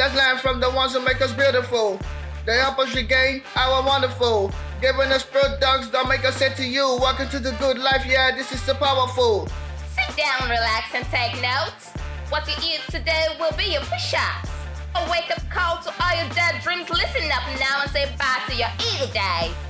Let's learn from the ones who make us beautiful. They help us regain our wonderful. Giving us products that make us say to you, Welcome to the good life. Yeah, this is so powerful. Sit down, relax, and take notes. What you eat today will be your push ups. A wake up call to all your dead dreams. Listen up now and say bye to your evil days.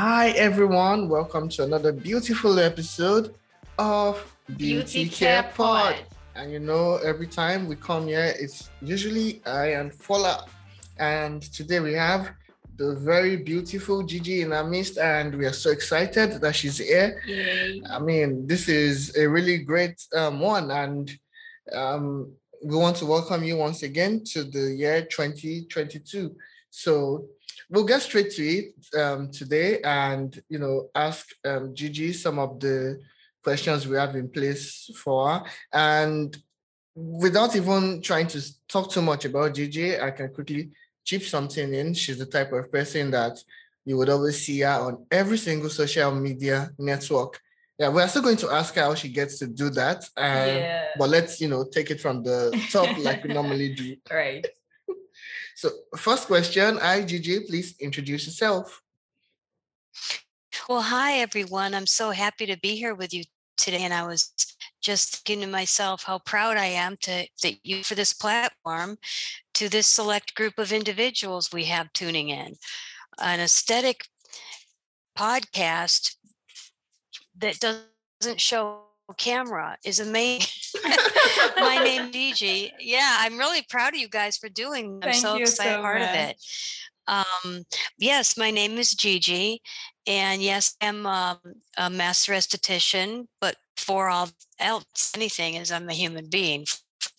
Hi, everyone. Welcome to another beautiful episode of Beauty, Beauty Care Care Pod. Pod. And you know, every time we come here, it's usually I and Fola. And today we have the very beautiful Gigi in our midst, and we are so excited that she's here. Yay. I mean, this is a really great um, one, and um, we want to welcome you once again to the year 2022. So we'll get straight to it um, today, and you know, ask um, Gigi some of the questions we have in place for her. And without even trying to talk too much about Gigi, I can quickly chip something in. She's the type of person that you would always see her on every single social media network. Yeah, we're still going to ask her how she gets to do that. Um, Yeah. But let's, you know, take it from the top like we normally do. Right. So, first question, Gigi, please introduce yourself. Well, hi everyone. I'm so happy to be here with you today. And I was just thinking to myself how proud I am to that you for this platform to this select group of individuals we have tuning in. An aesthetic podcast that doesn't show camera is amazing. My name DG. Yeah, I'm really proud of you guys for doing. I'm Thank so excited so part of it. Um, yes, my name is Gigi, and yes, I'm um, a master esthetician. But for all else, anything is I'm a human being,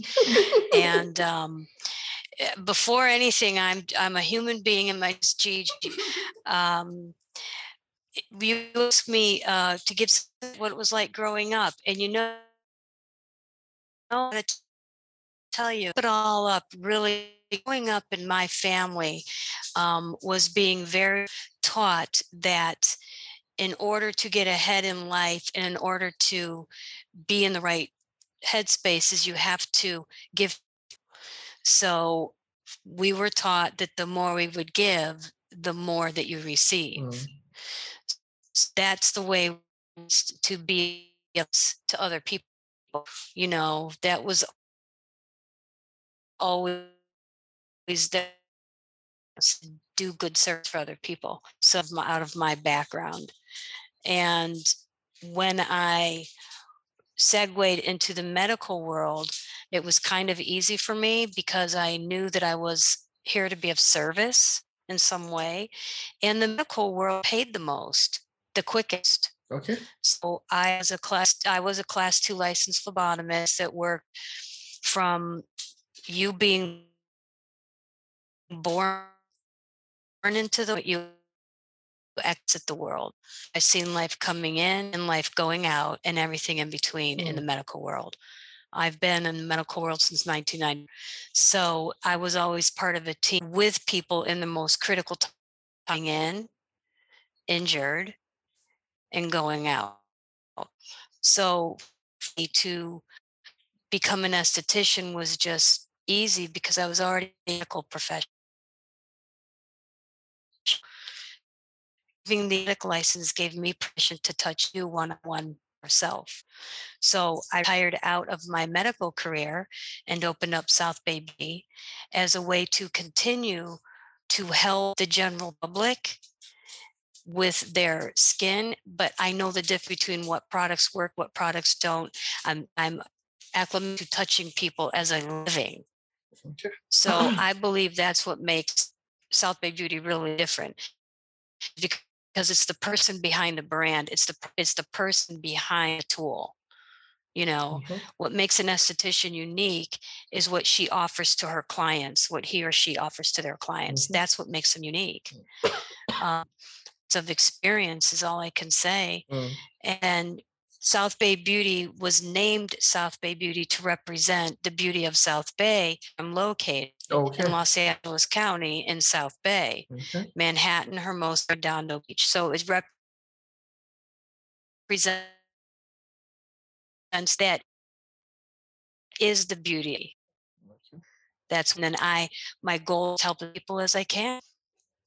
and um, eh, before anything, I'm I'm a human being, and my Gigi. Um, you asked me uh, to give what it was like growing up, and you know, I'm gonna tell you, it all up really growing up in my family um, was being very taught that in order to get ahead in life and in order to be in the right headspaces, you have to give. So we were taught that the more we would give, the more that you receive. Mm. That's the way to be to other people. You know, that was always s- do good service for other people so out of my background and when i segued into the medical world it was kind of easy for me because i knew that i was here to be of service in some way and the medical world paid the most the quickest Okay. so I was a class I was a class two licensed phlebotomist that worked from you being born born into the you exit the world. I've seen life coming in and life going out and everything in between in the mm. medical world. I've been in the medical world since 1990. So I was always part of a team with people in the most critical time in, injured, and going out. So to become an esthetician was just easy because I was already a medical professional. Having the medical license gave me permission to touch you one on one myself. So I retired out of my medical career and opened up South Beauty as a way to continue to help the general public with their skin, but I know the difference between what products work, what products don't. I'm I'm acclimated to touching people as a living. Okay. So I believe that's what makes South Bay Beauty really different. Because it's the person behind the brand. It's the it's the person behind the tool. You know, Mhm. what makes an esthetician unique is what she offers to her clients, what he or she offers to their clients. Mhm. That's what makes them unique. Um, of experience is all I can say. Mm. And South Bay Beauty was named South Bay Beauty to represent the beauty of South Bay. I'm located Okay. in Los Angeles County in South Bay, Okay. Manhattan, Hermosa, Redondo Beach. So it's rep presents that is the beauty. That's when I my goal is help people as I can,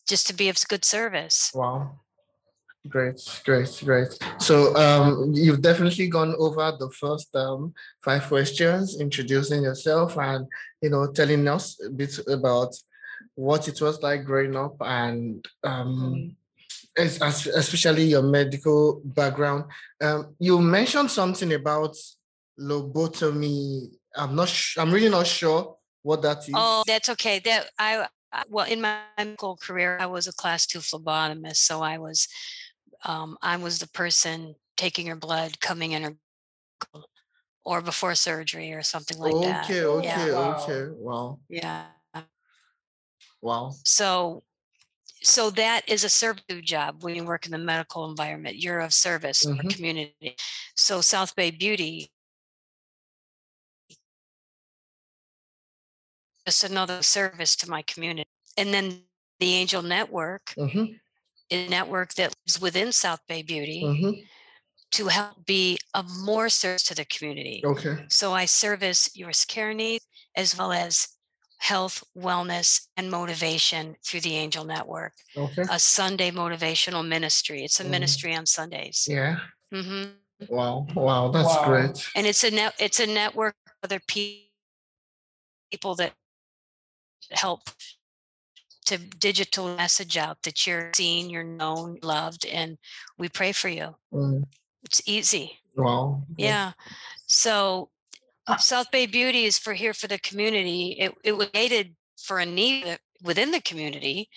just to be of good service. Wow. Great, great, great. So um, you've definitely gone over the first um, five questions, introducing yourself and you know telling us a bit about what it was like growing up and um, especially your medical background. Um, you mentioned something about lobotomy. I'm not. Sh- I'm really not sure what that is. Oh, that's okay. That I well in my medical career, I was a class two phlebotomist, so I was um, I was the person taking her blood, coming in her or before surgery or something like okay, that. Okay, yeah. okay, okay. Wow. Yeah. Wow. So so that is a service job when you work in the medical environment. You're of service mm-hmm. to community. So South Bay Beauty just another service to my community. And then the Angel Network mm-hmm a network that lives within South Bay Beauty mm-hmm. to help be of more service to the community. Okay. So I service your care needs as well as health, wellness, and motivation through the Angel Network. Okay. A Sunday motivational ministry. It's a mm-hmm. ministry on Sundays. Yeah. Mm-hmm. Wow. Wow. That's wow. great. And it's a net. It's a network of other people that help to digital message out that you're seen, you're known, loved, and we pray for you. Mm. It's easy. Wow. Yeah. So ah. South Bay Beauty is for here for the community. It it was created for a need within the community,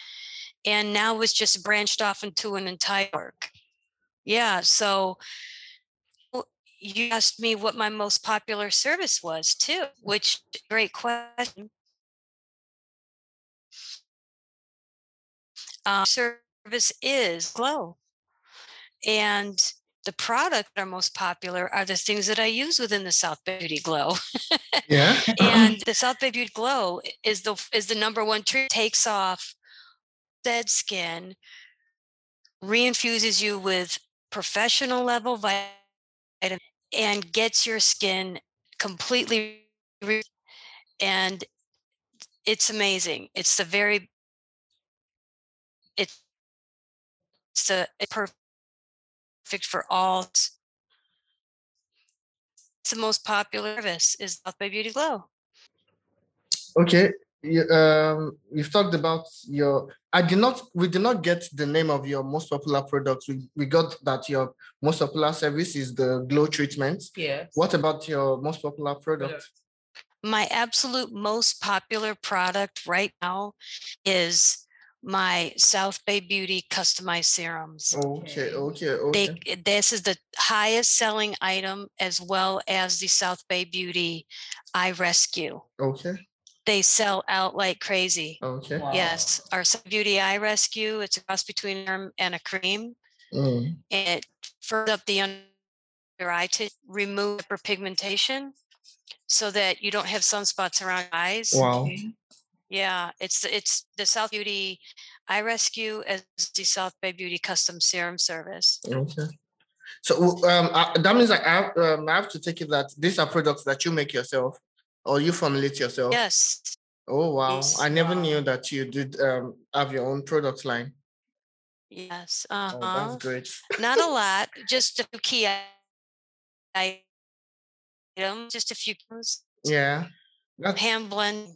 and now it's just branched off into an entire work. Yeah. So you asked me what my most popular service was too, which great question. Uh, service is Glow. And the product that are most popular are the things that I use within the South Bay Beauty Glow. yeah. and the South Bay Beauty Glow is the is the number one treat. Takes off dead skin, reinfuses you with professional level vitamin, and gets your skin completely. Re- and it's amazing. It's the very it's a, it's perfect for all. It's the most popular service is South Bay Beauty Glow. Okay, you, um, you've talked about your. I did not. We did not get the name of your most popular product. We we got that your most popular service is the glow treatment. Yeah. What about your most popular product? My absolute most popular product right now is my South Bay Beauty customized serums. Okay, okay, okay. They, this is the highest selling item as well as the South Bay Beauty Eye Rescue. Okay. They sell out like crazy. Okay. Wow. Yes, our Beauty Eye Rescue. It's a cross between a and a cream. Mm. It firms up the under eye to remove hyperpigmentation so that you don't have sunspots around your eyes. Wow. Yeah, it's it's the South Beauty Eye Rescue as the South Bay Beauty Custom Serum Service. Okay. So um, I, that means I have, um, I have to take it that these are products that you make yourself, or you formulate yourself. Yes. Oh wow! Yes. I never wow. knew that you did um, have your own product line. Yes. Uh-huh. Oh, that's great. Not a lot, just a few key items, just a few. Yeah. That's... Hand blend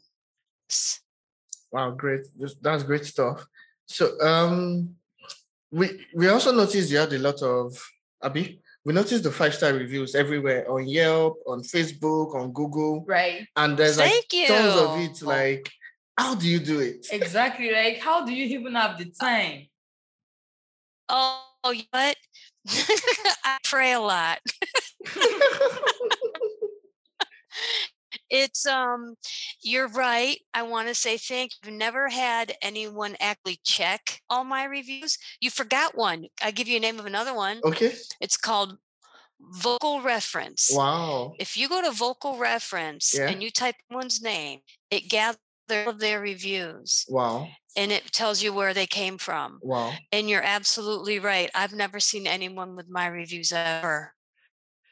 Wow, great. That's great stuff. So um we we also noticed you had a lot of Abby. We noticed the five star reviews everywhere on Yelp, on Facebook, on Google. Right. And there's like you. tons of it. Like, how do you do it? Exactly. Like, how do you even have the time? Oh, what? I pray a lot it's um you're right i want to say thank you i've never had anyone actually check all my reviews you forgot one i give you a name of another one okay it's called vocal reference wow if you go to vocal reference yeah. and you type one's name it gathers all of their reviews wow and it tells you where they came from. Wow. And you're absolutely right. I've never seen anyone with my reviews ever.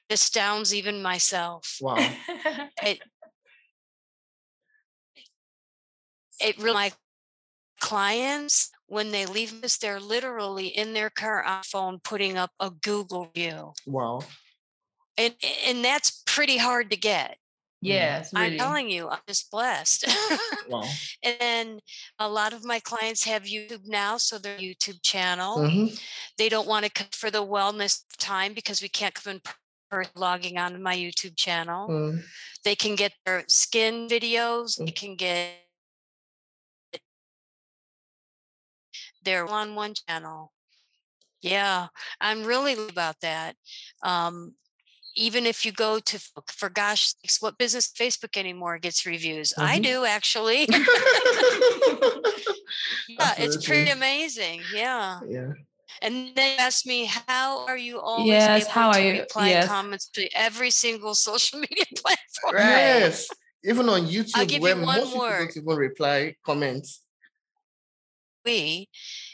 It astounds even myself. Wow. It it really my clients when they leave this, they're literally in their car on phone putting up a Google view Wow. And and that's pretty hard to get. yes, really. I'm telling you, I'm just blessed. Wow. and then a lot of my clients have YouTube now, so their YouTube channel. Mhm. They don't want to come for the wellness time because we can't come in person logging on to my YouTube channel. Mm. They can get their skin videos. They Mm. can get their on one channel. Yeah, I'm really about that. Um, even if you go to for gosh sakes, what business Facebook anymore gets reviews? I Mhm. do actually. yeah, it's pretty amazing. Yeah. Yeah. And then you ask me, how are you always Yes, able how to are you- reply yes. comments to every single social media platform? Right. Yes. Even on YouTube, give where you one most people word. don't even reply comments. We,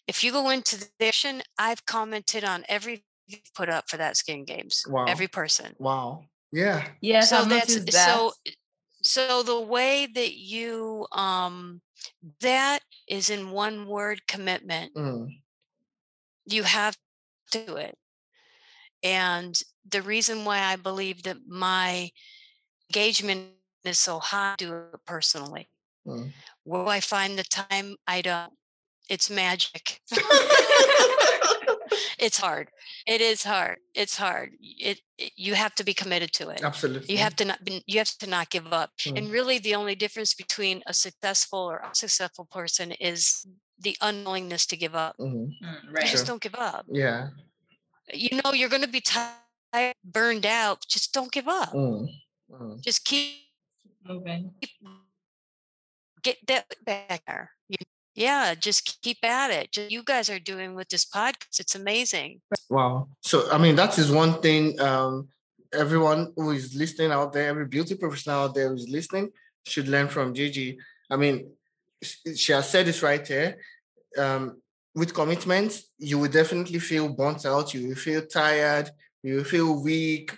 if you go into the section, I've commented on every you put up for that skin games. Wow. Every person. Wow. Yeah. Yeah. so that's that. so so the way that you um that is in one word commitment. Mm. you have to do it. And the reason why I believe that my engagement is so high, I do it personally. Mm. Where I find the time? I don't. It's magic. it's hard. It is hard. It's hard. It, it you have to be committed to it. Absolutely. You have to not you have to not give up. Mm. And really the only difference between a successful or unsuccessful person is the unwillingness to give up. Mhm. Mm, You right. just Sure. don't give up Yeah. you know you're going to be tired burned out just don't give up Mm. Mm. just keep Moving. get that back there You- yeah just keep at it just, you guys are doing with this podcast it's amazing Wow. So I mean that is one thing um everyone who is listening out there, every beauty professional out there who is listening should learn from Gigi. I mean, she has said this right here. Um, with commitment, you will definitely feel burnt out, you will feel tired, you will feel weak,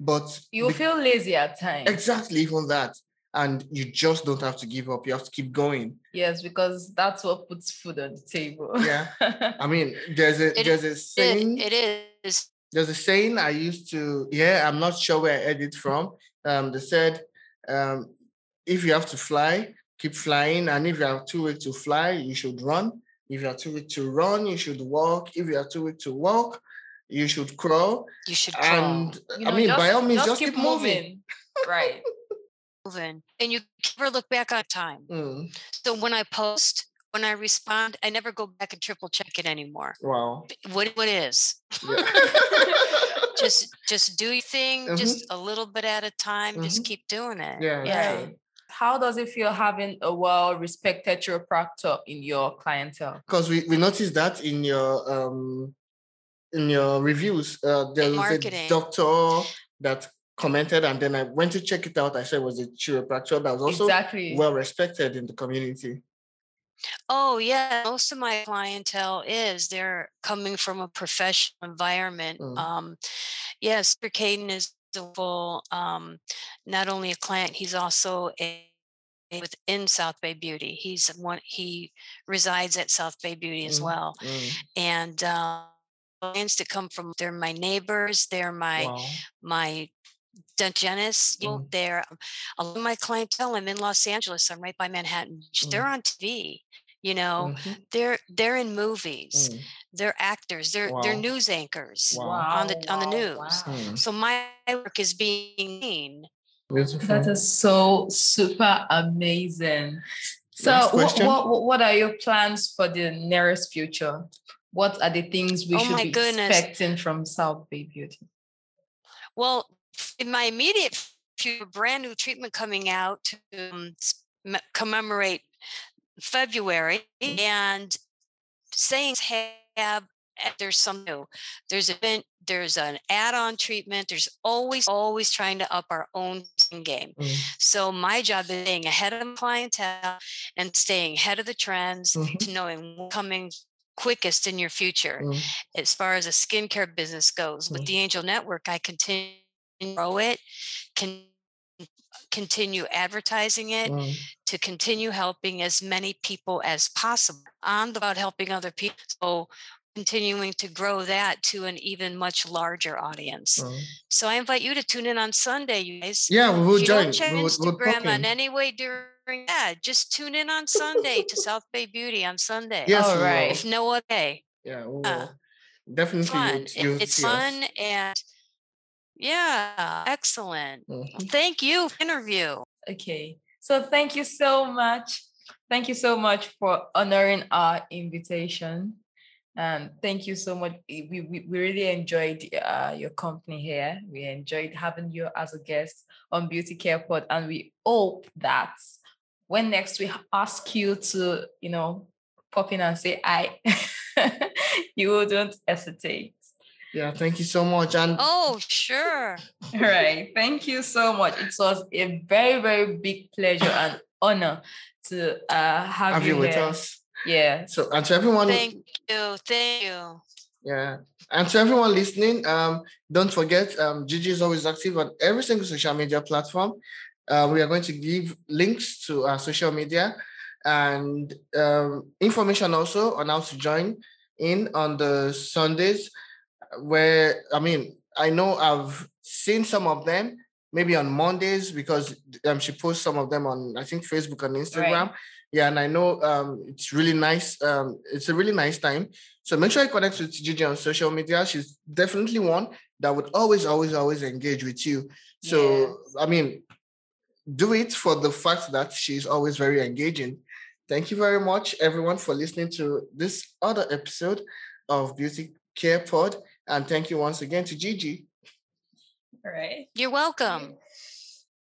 but You'll be- feel lazy at times. exactly even that. And you just don't have to give up. You have to keep going. Yes, because that's what puts food on the table. Yeah. I mean, there's a It- there's a saying. it, it is there's a saying I used to yeah, I'm not sure where I heard it from. Um, they said, um, if you have to fly, keep flying, and if you are too weak to fly, you should run. If you are too weak to run, you should walk. If you are too weak to walk, you should crawl. you should crawl And You I mean, just- by all means, just, keep, moving. right. moving and you never look back on time Mm, so when i post when i respond i never go back and triple check it anymore wow. what what is Yeah. just just do your thing Mhm. just a little bit at a time just Mhm. keep doing it Yeah, yeah sure. How does it feel having a well-respected chiropractor in your clientele? because we, we noticed that in your um in your reviews uh there was marketing. a doctor that commented and then i went to check it out i said it was a chiropractor that was also exactly. well respected in the community Oh yeah, most of my clientele is they're coming from a professional environment. Mm. Um, yes, Mr. Caden is a full, um, not only a client, he's also a a- within South Bay Beauty. He's one. He resides at South Bay Beauty as Mm, well, Mm, and uh, clients that come from they're my neighbors. They're my wow. my dentists. You know, Mm. they're a lot of my clientele. I'm in Los Angeles. I'm right by Manhattan. Beach. Mm. They're on TV. You know, Mhm, they're they're in movies mm, they're actors they're they're news anchors Wow. on the- on the news. wow. mm. so my work is being seen Beautiful. That is so super amazing. So, what, what what are your plans for the nearest future? What are the things we Oh should my be goodness. expecting from South Bay Beauty? well in my immediate future brand new treatment coming out to um, commemorate february and sayings have eh, there's some new there's a there's an add-on treatment there's always always trying to up our own game. Mm. So my job is staying ahead of the clientele and staying ahead of the trends Mhm. to knowing what's coming quickest in your future. Mm. As far as a skincare business goes, with Mm. the Angel Network, I continue grow it, can continue advertising it, Mm. to continue helping as many people as possible. I'm about helping other people. So continuing to grow that to an even much larger audience. Mm. So I invite you to tune in on Sunday, you guys. Yeah, we will if you join. don't check We will, we'll Instagram pop in. in any way during that, just tune in on Sunday to South Bay Beauty on Sunday. Yes, All we will. right. If no other day. Yeah, we Uh. Definitely. Fun. you'll- you'll it's see us. fun and yeah, excellent. Mhm. Thank you. for the Interview. Okay. So thank you so much. Thank you so much for honoring our invitation. And thank you so much. We, we, we really enjoyed uh, your company here. We enjoyed having you as a guest on Beauty Care Pod. And we hope that when next we ask you to, you know, pop in and say hi, you wouldn't hesitate. Yeah, thank you so much. And Oh, sure. All right. Thank you so much. It was a very, very big pleasure and honor to uh, have, have you, you with here. us. Yeah. So, and to everyone, Thank you. Thank you. yeah, and to everyone listening, um, don't forget, um, Gigi is always active on every single social media platform. Uh, we are going to give links to our social media and um, information also on how to join in on the Sundays. Where I mean, I know I've seen some of them maybe on Mondays because um, she posts some of them on I think Facebook and Instagram. Yeah, and I know um, it's really nice. Um, it's a really nice time. So make sure you connect with Gigi on social media. She's definitely one that would always, always, always engage with you. So I mean, do it for the fact that she's always very engaging. Thank you very much, everyone, for listening to this other episode of Beauty Care Pod. And thank you once again to Gigi. All right. You're welcome.